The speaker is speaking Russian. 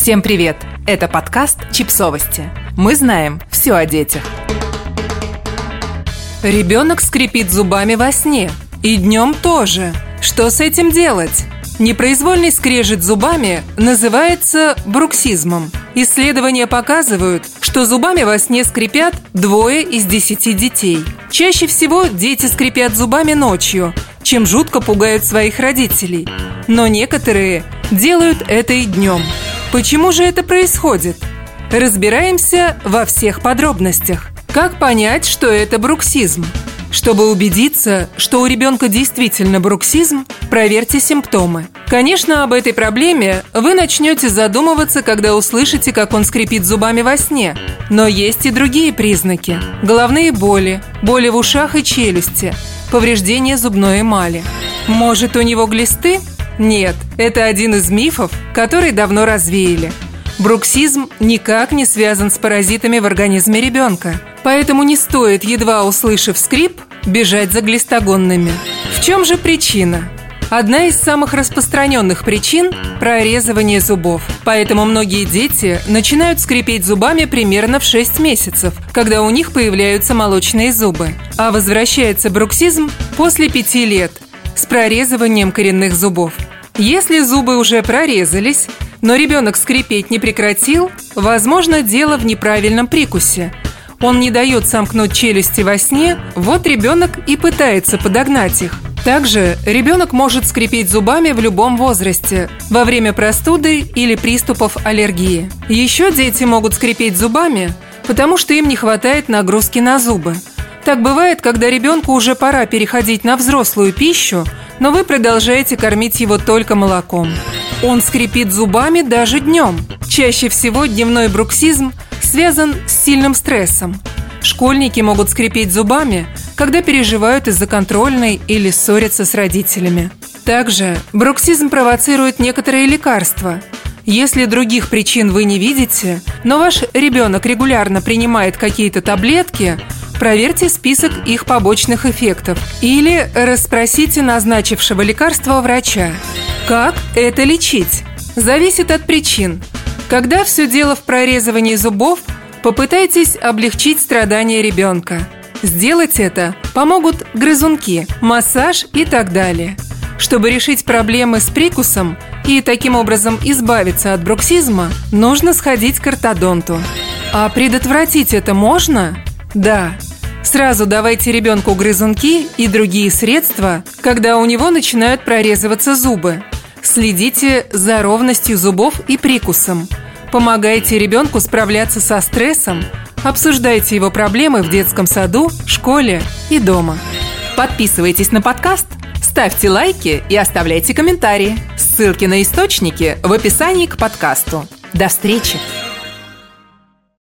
Всем привет! Это подкаст «Чипсовости». Мы знаем все о детях. Ребенок скрипит зубами во сне. И днем тоже. Что с этим делать? Непроизвольный скрежет зубами называется бруксизмом. Исследования показывают, что зубами во сне скрипят двое из десяти детей. Чаще всего дети скрипят зубами ночью, чем жутко пугают своих родителей. Но некоторые делают это и днем. Почему же это происходит? Разбираемся во всех подробностях. Как понять, что это бруксизм? Чтобы убедиться, что у ребенка действительно бруксизм, проверьте симптомы. Конечно, об этой проблеме вы начнете задумываться, когда услышите, как он скрипит зубами во сне. Но есть и другие признаки. Головные боли, боли в ушах и челюсти, повреждение зубной эмали. Может, у него глисты? Нет, это один из мифов, который давно развеяли. Бруксизм никак не связан с паразитами в организме ребенка, поэтому не стоит, едва услышав скрип, бежать за глистогонными. В чем же причина? Одна из самых распространенных причин – прорезывание зубов. Поэтому многие дети начинают скрипеть зубами примерно в 6 месяцев, когда у них появляются молочные зубы. А возвращается бруксизм после 5 лет с прорезыванием коренных зубов – если зубы уже прорезались, но ребенок скрипеть не прекратил, возможно, дело в неправильном прикусе. Он не дает сомкнуть челюсти во сне, вот ребенок и пытается подогнать их. Также ребенок может скрипеть зубами в любом возрасте, во время простуды или приступов аллергии. Еще дети могут скрипеть зубами, потому что им не хватает нагрузки на зубы. Так бывает, когда ребенку уже пора переходить на взрослую пищу, но вы продолжаете кормить его только молоком. Он скрипит зубами даже днем. Чаще всего дневной бруксизм связан с сильным стрессом. Школьники могут скрипеть зубами, когда переживают из-за контрольной или ссорятся с родителями. Также бруксизм провоцирует некоторые лекарства. Если других причин вы не видите, но ваш ребенок регулярно принимает какие-то таблетки – Проверьте список их побочных эффектов или расспросите назначившего лекарства врача. Как это лечить? Зависит от причин. Когда все дело в прорезывании зубов, попытайтесь облегчить страдания ребенка. Сделать это помогут грызунки, массаж и так далее. Чтобы решить проблемы с прикусом и таким образом избавиться от бруксизма, нужно сходить к ортодонту. А предотвратить это можно? Да, Сразу давайте ребенку грызунки и другие средства, когда у него начинают прорезываться зубы. Следите за ровностью зубов и прикусом. Помогайте ребенку справляться со стрессом. Обсуждайте его проблемы в детском саду, школе и дома. Подписывайтесь на подкаст, ставьте лайки и оставляйте комментарии. Ссылки на источники в описании к подкасту. До встречи!